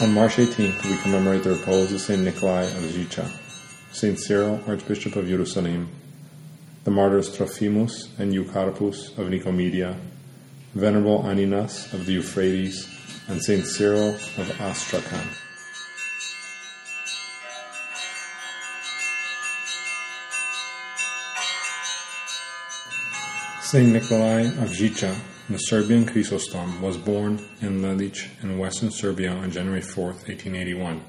On March 18th, we commemorate the repose of St. Nikolai of Zhicha, St. Cyril, Archbishop of Jerusalem, the martyrs Trophimus and Eucarpus of Nicomedia, Venerable Aninas of the Euphrates, and St. Cyril of Astrakhan. St. Nikolai of Zhicha, the Serbian Chrysostom, was born in Lelich in western Serbia on January 4, 1881.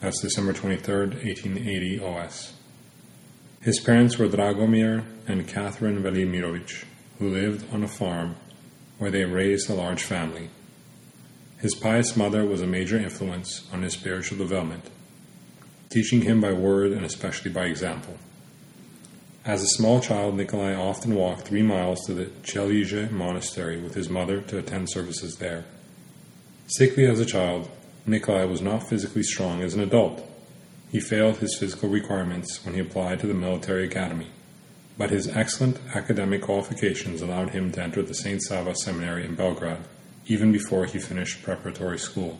That's December 23, 1880 OS. His parents were Dragomir and Catherine Velimirovich, who lived on a farm where they raised a large family. His pious mother was a major influence on his spiritual development, teaching him by word and especially by example. As a small child, Nikolai often walked three miles to the Chelije monastery with his mother to attend services there. Sickly as a child, Nikolai was not physically strong as an adult. He failed his physical requirements when he applied to the military academy, but his excellent academic qualifications allowed him to enter the St. Sava Seminary in Belgrade even before he finished preparatory school.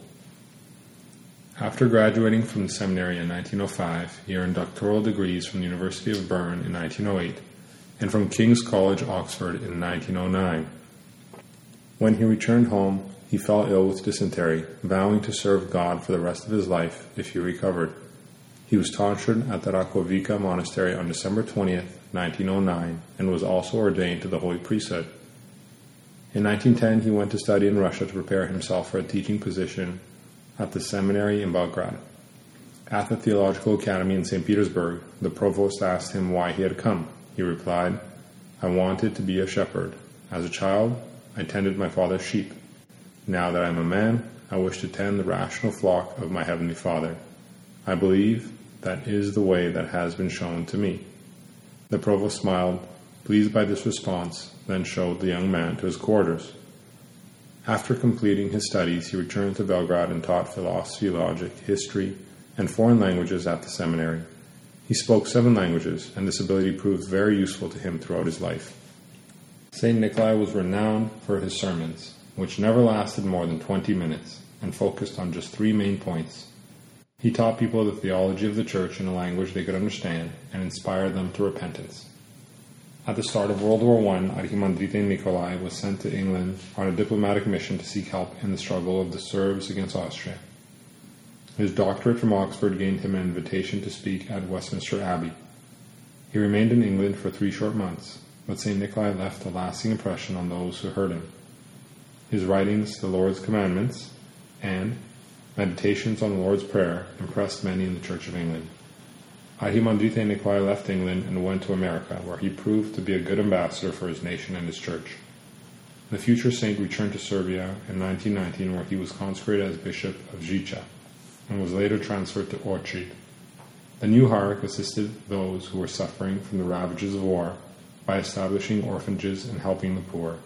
After graduating from the seminary in 1905, he earned doctoral degrees from the University of Bern in 1908 and from King's College, Oxford in 1909. When he returned home, he fell ill with dysentery, vowing to serve God for the rest of his life if he recovered. He was tonsured at the Rakovica monastery on December 20th, 1909, and was also ordained to the holy priesthood. In 1910, he went to study in Russia to prepare himself for a teaching position at the seminary in Belgrade. At the Theological Academy in St. Petersburg, the provost asked him why he had come. He replied, I wanted to be a shepherd. As a child, I tended my father's sheep. Now that I am a man, I wish to tend the rational flock of my Heavenly Father. I believe that is the way that has been shown to me. The provost smiled, pleased by this response, then showed the young man to his quarters. After completing his studies, he returned to Belgrade and taught philosophy, logic, history, and foreign languages at the seminary. He spoke seven languages, and this ability proved very useful to him throughout his life. St. Nikolai was renowned for his sermons, which never lasted more than 20 minutes and focused on just three main points. He taught people the theology of the church in a language they could understand and inspired them to repentance. At the start of World War I, Archimandrite Nikolai was sent to England on a diplomatic mission to seek help in the struggle of the Serbs against Austria. His doctorate from Oxford gained him an invitation to speak at Westminster Abbey. He remained in England for three short months, but St. Nikolai left a lasting impression on those who heard him. His writings, The Lord's Commandments, and Meditations on the Lord's Prayer, impressed many in the Church of England. Archimandrite Nikolai left England and went to America, where he proved to be a good ambassador for his nation and his church. The future saint returned to Serbia in 1919, where he was consecrated as Bishop of Zhicha and was later transferred to Ohrid. The new hierarch assisted those who were suffering from the ravages of war by establishing orphanages and helping the poor.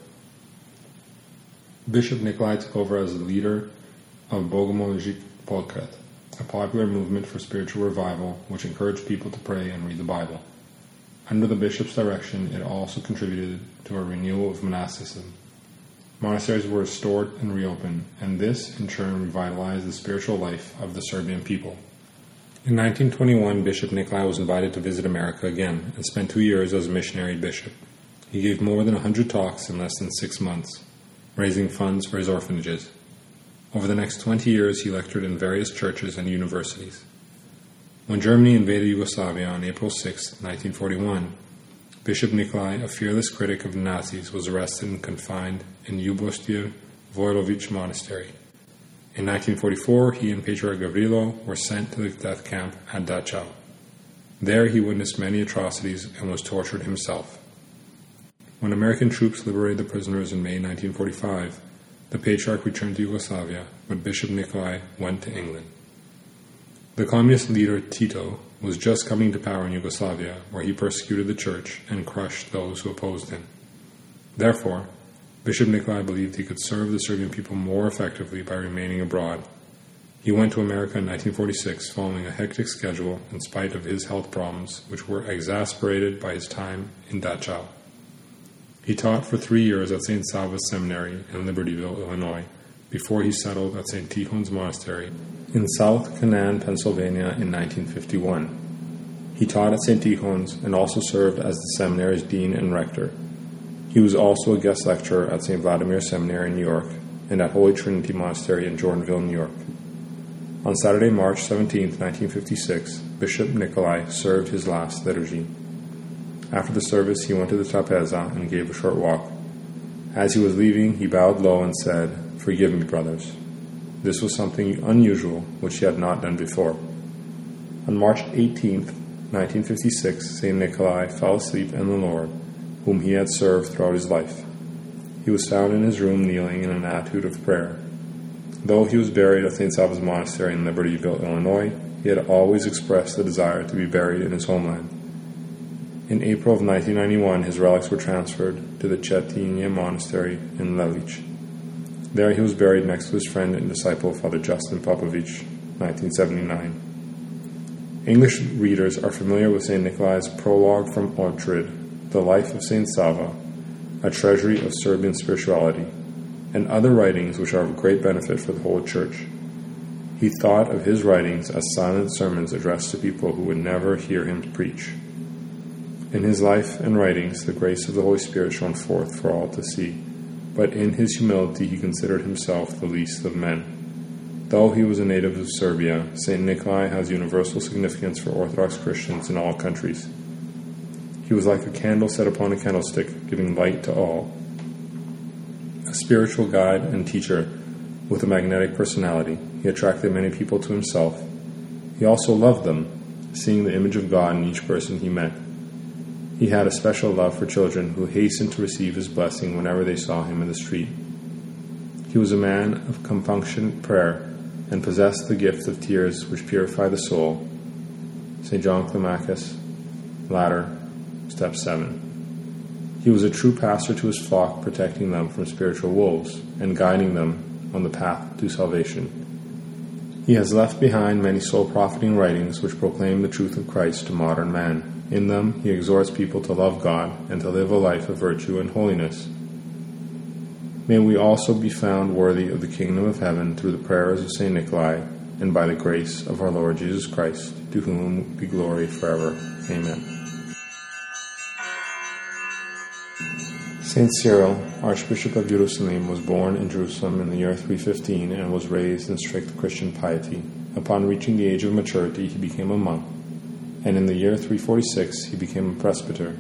Bishop Nikolai took over as the leader of Bogomolzhik Pokret, a popular movement for spiritual revival which encouraged people to pray and read the Bible. Under the bishop's direction, it also contributed to a renewal of monasticism. Monasteries were restored and reopened, and this in turn revitalized the spiritual life of the Serbian people. In 1921, Bishop Nikolai was invited to visit America again and spent two years as a missionary bishop. He gave more than a hundred talks in less than six months, raising funds for his orphanages. Over the next 20 years, he lectured in various churches and universities. When Germany invaded Yugoslavia on April 6, 1941, Bishop Nikolai, a fearless critic of the Nazis, was arrested and confined in Ljubostir Vojlović Monastery. In 1944, he and Patriarch Gavrilo were sent to the death camp at Dachau. There, he witnessed many atrocities and was tortured himself. When American troops liberated the prisoners in May 1945, the Patriarch returned to Yugoslavia, but Bishop Nikolai went to England. The communist leader Tito was just coming to power in Yugoslavia, where he persecuted the church and crushed those who opposed him. Therefore, Bishop Nikolai believed he could serve the Serbian people more effectively by remaining abroad. He went to America in 1946 following a hectic schedule in spite of his health problems, which were exasperated by his time in Dachau. He taught for three years at St. Sava's Seminary in Libertyville, Illinois, before he settled at St. Tikhon's Monastery in South Canaan, Pennsylvania in 1951. He taught at St. Tikhon's and also served as the seminary's dean and rector. He was also a guest lecturer at St. Vladimir Seminary in New York and at Holy Trinity Monastery in Jordanville, New York. On Saturday, March 17, 1956, Bishop Nikolai served his last liturgy. After the service, he went to the trapeza and gave a short walk. As he was leaving, he bowed low and said, Forgive me, brothers. This was something unusual which he had not done before. On March 18, 1956, St. Nikolai fell asleep in the Lord, whom he had served throughout his life. He was found in his room kneeling in an attitude of prayer. Though he was buried at St. Sava's Monastery in Libertyville, Illinois, he had always expressed the desire to be buried in his homeland. In April of 1991, his relics were transferred to the Chetinya Monastery in Lelich. There he was buried next to his friend and disciple, Father Justin Popovich, 1979. English readers are familiar with St. Nikolai's prologue from Ohrid, The Life of St. Sava, a treasury of Serbian spirituality, and other writings which are of great benefit for the whole Church. He thought of his writings as silent sermons addressed to people who would never hear him preach. In his life and writings, the grace of the Holy Spirit shone forth for all to see, but in his humility he considered himself the least of men. Though he was a native of Serbia, St. Nikolai has universal significance for Orthodox Christians in all countries. He was like a candle set upon a candlestick, giving light to all. A spiritual guide and teacher with a magnetic personality, he attracted many people to himself. He also loved them, seeing the image of God in each person he met. He had a special love for children who hastened to receive his blessing whenever they saw him in the street. He was a man of compunction prayer and possessed the gift of tears which purify the soul. St. John Climacus, Ladder, Step 7. He was a true pastor to his flock, protecting them from spiritual wolves and guiding them on the path to salvation. He has left behind many soul profiting writings which proclaim the truth of Christ to modern man. In them, he exhorts people to love God and to live a life of virtue and holiness. May we also be found worthy of the kingdom of heaven through the prayers of St. Nikolai and by the grace of our Lord Jesus Christ, to whom be glory forever. Amen. Saint Cyril, Archbishop of Jerusalem, was born in Jerusalem in the year 315 and was raised in strict Christian piety. Upon reaching the age of maturity, he became a monk, and in the year 346 he became a presbyter.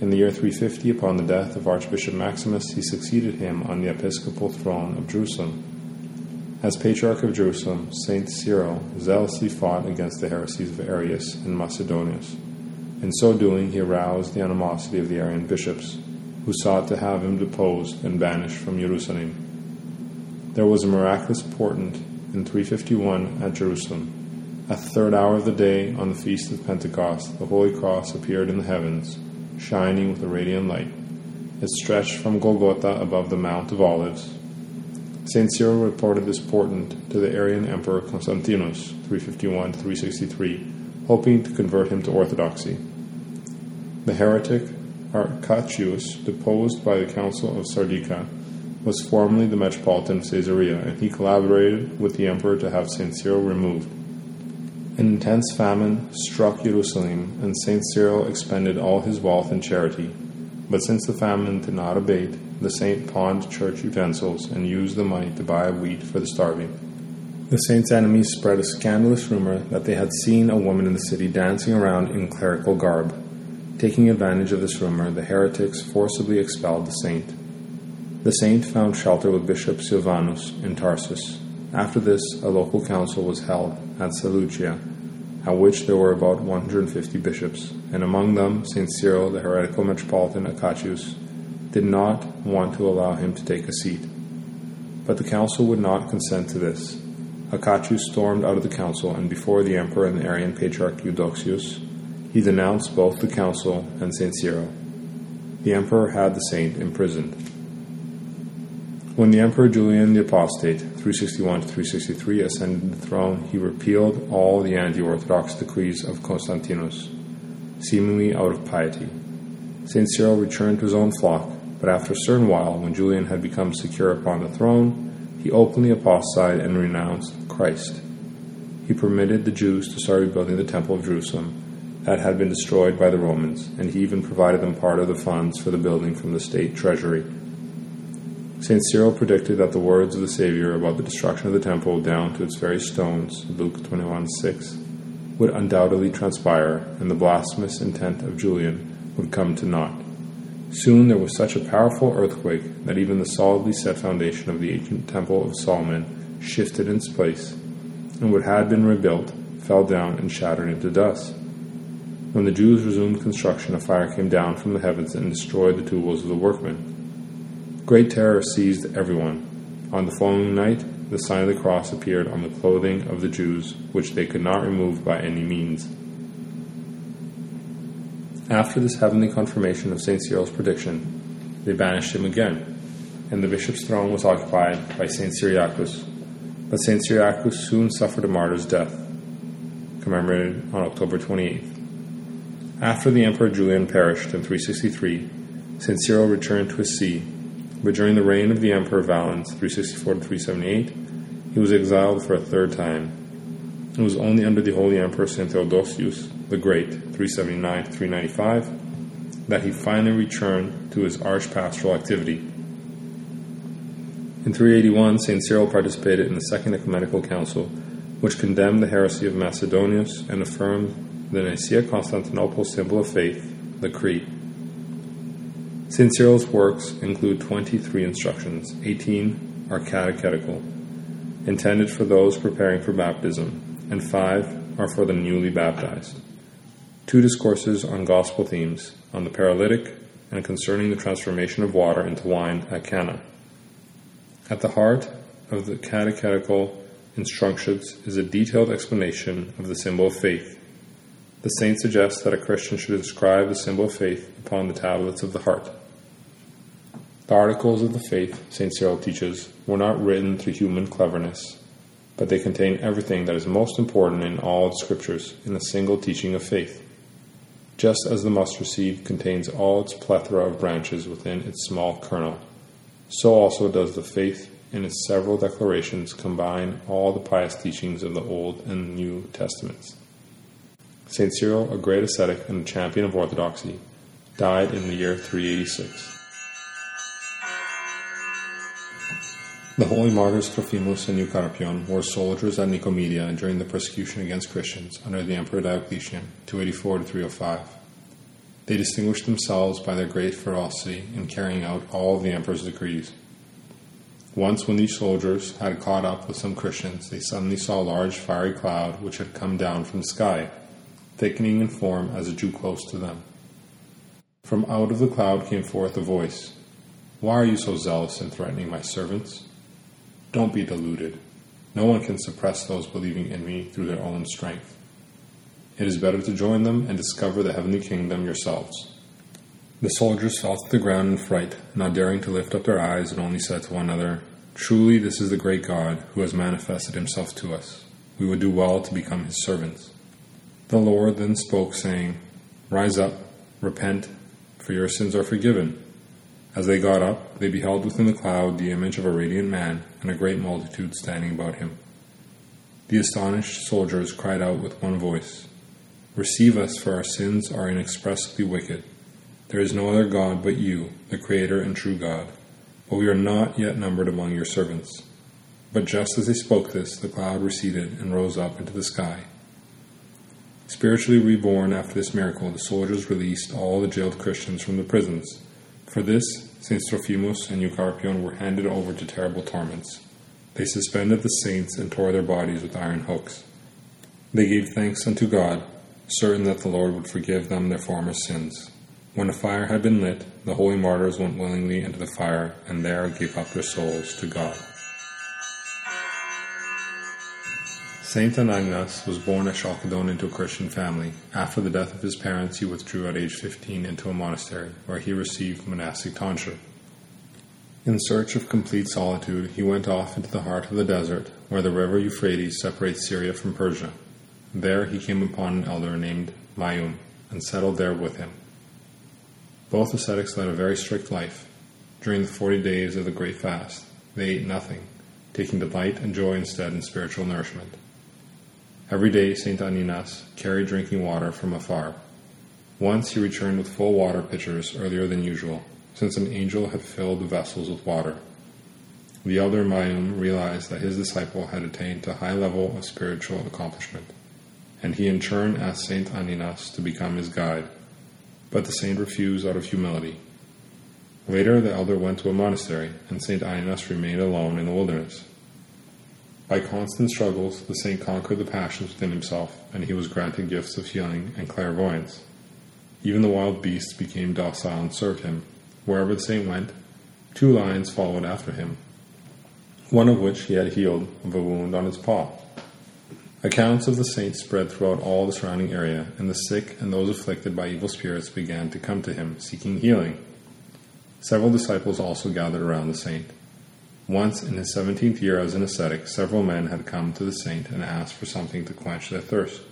In the year 350, upon the death of Archbishop Maximus, he succeeded him on the episcopal throne of Jerusalem. As Patriarch of Jerusalem, Saint Cyril zealously fought against the heresies of Arius and Macedonius. In so doing, he aroused the animosity of the Arian bishops, who sought to have him deposed and banished from Jerusalem. There was a miraculous portent in 351 at Jerusalem. At the third hour of the day, on the feast of Pentecost, the Holy Cross appeared in the heavens shining with a radiant light. It stretched from Golgotha above the Mount of Olives. St. Cyril reported this portent to the Arian Emperor Constantinus, 351 363, hoping to convert him to orthodoxy. The heretic Acacius, deposed by the Council of Sardica, was formerly the Metropolitan of Caesarea, and he collaborated with the emperor to have St. Cyril removed. An intense famine struck Jerusalem, and St. Cyril expended all his wealth in charity. But since the famine did not abate, the saint pawned church utensils and used the money to buy wheat for the starving. The saint's enemies spread a scandalous rumor that they had seen a woman in the city dancing around in clerical garb. Taking advantage of this rumor, the heretics forcibly expelled the saint. The saint found shelter with Bishop Silvanus in Tarsus. After this, a local council was held at Seleucia, at which there were about 150 bishops, and among them St. Cyril, the heretical metropolitan Acacius, did not want to allow him to take a seat. But the council would not consent to this. Acacius stormed out of the council, and before the emperor and the Arian patriarch Eudoxius, he denounced both the council and St. Cyril. The emperor had the saint imprisoned. When the Emperor Julian the Apostate, 361 363, ascended the throne, he repealed all the anti Orthodox decrees of Constantinus, seemingly out of piety. St. Cyril returned to his own flock, but after a certain while, when Julian had become secure upon the throne, he openly apostatized and renounced Christ. He permitted the Jews to start rebuilding the Temple of Jerusalem that had been destroyed by the Romans, and he even provided them part of the funds for the building from the state treasury. St. Cyril predicted that the words of the Savior about the destruction of the temple down to its very stones, Luke 21 6, would undoubtedly transpire, and the blasphemous intent of Julian would come to naught. Soon there was such a powerful earthquake that even the solidly set foundation of the ancient temple of Solomon shifted in its place, and what had been rebuilt fell down and shattered into dust. When the Jews resumed construction, a fire came down from the heavens and destroyed the tools of the workmen. Great terror seized everyone. On the following night, the sign of the cross appeared on the clothing of the Jews, which they could not remove by any means. After this heavenly confirmation of St. Cyril's prediction, they banished him again, and the bishop's throne was occupied by St. Cyriacus. But St. Cyriacus soon suffered a martyr's death, commemorated on October 28th. After the Emperor Julian perished in 363, St. Cyril returned to his see, but during the reign of the Emperor Valens 364 378, he was exiled for a third time. It was only under the Holy Emperor St. Theodosius the Great 379 395 that he finally returned to his archpastoral activity. In 381, St. Cyril participated in the Second Ecumenical Council, which condemned the heresy of Macedonius and affirmed the Nicaea Constantinople symbol of faith, the Creed. St. Cyril's works include 23 instructions, 18 are catechetical, intended for those preparing for baptism, and 5 are for the newly baptized. Two discourses on gospel themes, on the paralytic and concerning the transformation of water into wine at Cana. At the heart of the catechetical instructions is a detailed explanation of the symbol of faith. The saint suggests that a Christian should inscribe the symbol of faith upon the tablets of the heart. The articles of the faith, St. Cyril teaches, were not written through human cleverness, but they contain everything that is most important in all the scriptures in a single teaching of faith. Just as the mustard seed contains all its plethora of branches within its small kernel, so also does the faith in its several declarations combine all the pious teachings of the Old and New Testaments. St. Cyril, a great ascetic and a champion of orthodoxy, died in the year 386. The holy martyrs Trophimus and Eucarpion were soldiers at Nicomedia during the persecution against Christians under the Emperor Diocletian, 284 to 305. They distinguished themselves by their great ferocity in carrying out all the emperor's decrees. Once, when these soldiers had caught up with some Christians, they suddenly saw a large fiery cloud which had come down from the sky, thickening in form as it drew close to them. From out of the cloud came forth a voice Why are you so zealous in threatening my servants? Don't be deluded. No one can suppress those believing in me through their own strength. It is better to join them and discover the heavenly kingdom yourselves. The soldiers fell to the ground in fright, not daring to lift up their eyes, and only said to one another, Truly, this is the great God who has manifested himself to us. We would do well to become his servants. The Lord then spoke, saying, Rise up, repent, for your sins are forgiven. As they got up, they beheld within the cloud the image of a radiant man and a great multitude standing about him. The astonished soldiers cried out with one voice, Receive us, for our sins are inexpressibly wicked. There is no other God but you, the Creator and true God, but we are not yet numbered among your servants. But just as they spoke this, the cloud receded and rose up into the sky. Spiritually reborn after this miracle, the soldiers released all the jailed Christians from the prisons for this, Saints Trophimus and Eucarpion were handed over to terrible torments. They suspended the saints and tore their bodies with iron hooks. They gave thanks unto God, certain that the Lord would forgive them their former sins. When a fire had been lit, the holy martyrs went willingly into the fire, and there gave up their souls to God. Saint Aninas was born at Chalcedon into a Christian family. After the death of his parents, he withdrew at age 15 into a monastery, where he received monastic tonsure. In search of complete solitude, he went off into the heart of the desert, where the river Euphrates separates Syria from Persia. There he came upon an elder named Mayum, and settled there with him. Both ascetics led a very strict life. During the forty days of the great fast, they ate nothing, taking delight and joy instead in spiritual nourishment. Every day, St. Aninas carried drinking water from afar. Once he returned with full water pitchers earlier than usual, since an angel had filled the vessels with water. The elder Mayum realized that his disciple had attained a high level of spiritual accomplishment, and he in turn asked St. Aninas to become his guide, but the saint refused out of humility. Later, the elder went to a monastery, and St. Aninas remained alone in the wilderness. By constant struggles, the saint conquered the passions within himself, and he was granted gifts of healing and clairvoyance. Even the wild beasts became docile and served him. Wherever the saint went, two lions followed after him, one of which he had healed of a wound on its paw. Accounts of the saint spread throughout all the surrounding area, and the sick and those afflicted by evil spirits began to come to him, seeking healing. Several disciples also gathered around the saint. Once, in his seventeenth year as an ascetic, several men had come to the saint and asked for something to quench their thirst.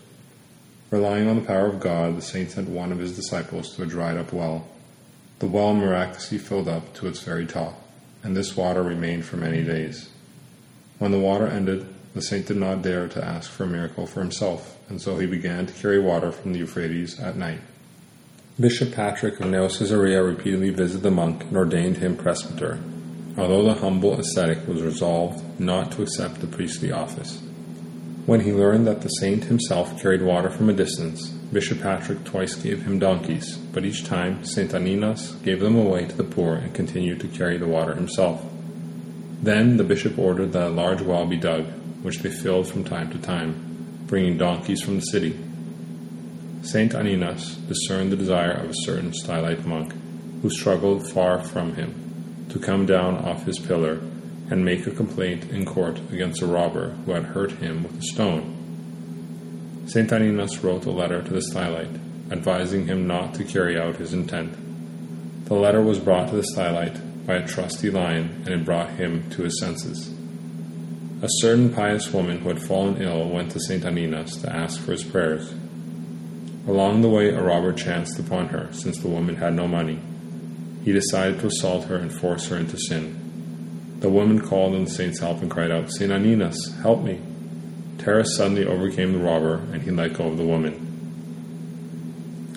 Relying on the power of God, the saint sent one of his disciples to a dried up well. The well miraculously filled up to its very top, and this water remained for many days. When the water ended, the saint did not dare to ask for a miracle for himself, and so he began to carry water from the Euphrates at night. Bishop Patrick of Neo Caesarea repeatedly visited the monk and ordained him presbyter, although the humble ascetic was resolved not to accept the priestly office. When he learned that the saint himself carried water from a distance, Bishop Patrick twice gave him donkeys, but each time St. Aninas gave them away to the poor and continued to carry the water himself. Then the bishop ordered that a large well be dug, which they filled from time to time, bringing donkeys from the city. St. Aninas discerned the desire of a certain stylite monk, who struggled far from him to come down off his pillar and make a complaint in court against a robber who had hurt him with a stone. St. Aninas wrote a letter to the stylite, advising him not to carry out his intent. The letter was brought to the stylite by a trusty lion, and it brought him to his senses. A certain pious woman who had fallen ill went to St. Aninas to ask for his prayers. Along the way, a robber chanced upon her, since the woman had no money. He decided to assault her and force her into sin. The woman called on the saint's help and cried out, Saint Aninas, help me! Terror suddenly overcame the robber, and he let go of the woman.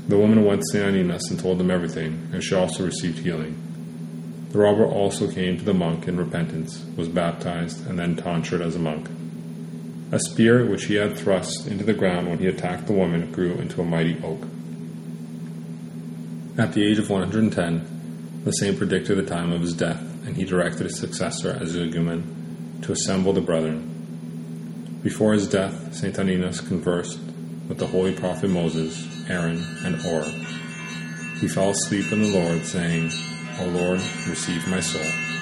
The woman went to Saint Aninas and told him everything, and she also received healing. The robber also came to the monk in repentance, was baptized, and then tonsured as a monk. A spear which he had thrust into the ground when he attacked the woman grew into a mighty oak. At the age of 110, the saint predicted the time of his death, and he directed his successor as to assemble the brethren. Before his death, Saint Aninas conversed with the holy prophet Moses, Aaron, and Or. He fell asleep in the Lord, saying, O Lord, receive my soul.